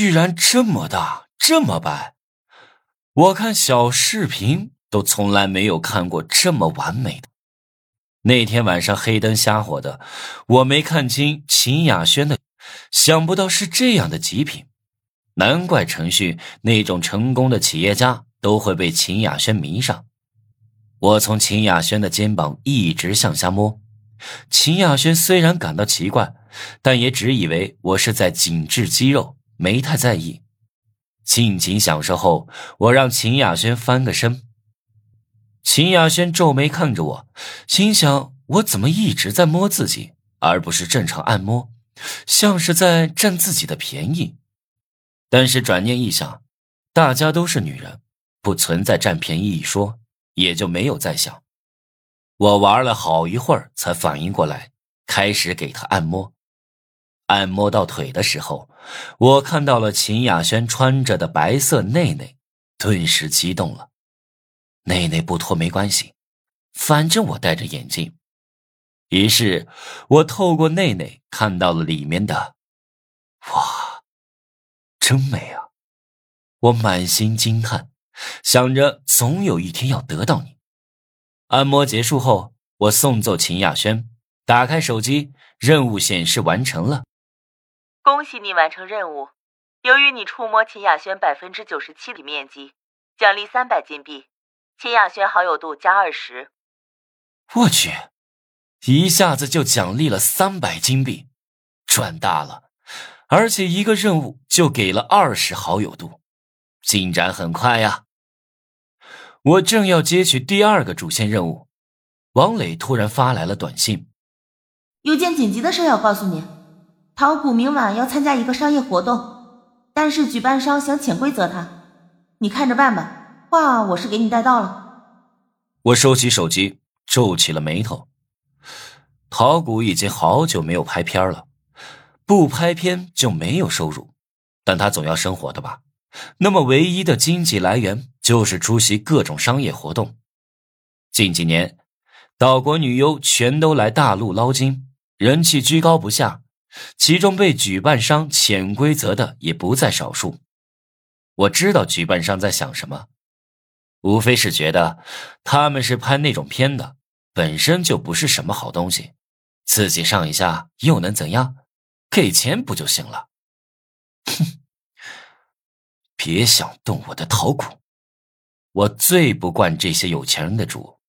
居然这么大，这么白！我看小视频都从来没有看过这么完美的。那天晚上黑灯瞎火的，我没看清秦雅轩的，想不到是这样的极品。难怪陈旭那种成功的企业家都会被秦雅轩迷上。我从秦雅轩的肩膀一直向下摸，秦雅轩虽然感到奇怪，但也只以为我是在紧致肌肉，没太在意。尽情享受后，我让秦雅轩翻个身。秦雅轩皱眉看着我，心想：我怎么一直在摸自己，而不是正常按摩，像是在占自己的便宜？但是转念一想，大家都是女人，不存在占便宜一说，也就没有再想。我玩了好一会儿，才反应过来，开始给她按摩。按摩到腿的时候，我看到了秦雅轩穿着的白色内内，顿时激动了。内内不脱没关系，反正我戴着眼镜。于是，我透过内内看到了里面的，哇！真美啊！我满心惊叹，想着总有一天要得到你。按摩结束后，我送走秦雅轩，打开手机，任务显示完成了。恭喜你完成任务，由于你触摸秦雅轩百分之九十七的面积，奖励三百金币，秦雅轩好友度加二十。我去，一下子就奖励了三百金币，赚大了！而且一个任务就给了二十好友度，进展很快呀。我正要接取第二个主线任务，王磊突然发来了短信：“有件紧急的事要告诉你，陶谷明晚要参加一个商业活动，但是举办商想潜规则他，你看着办吧。话我是给你带到了。”我收起手机，皱起了眉头。陶谷已经好久没有拍片了。不拍片就没有收入，但他总要生活的吧？那么唯一的经济来源就是出席各种商业活动。近几年，岛国女优全都来大陆捞金，人气居高不下，其中被举办商潜规则的也不在少数。我知道举办商在想什么，无非是觉得他们是拍那种片的，本身就不是什么好东西，自己上一下又能怎样？给钱不就行了？哼！别想动我的头骨，我最不惯这些有钱人的主。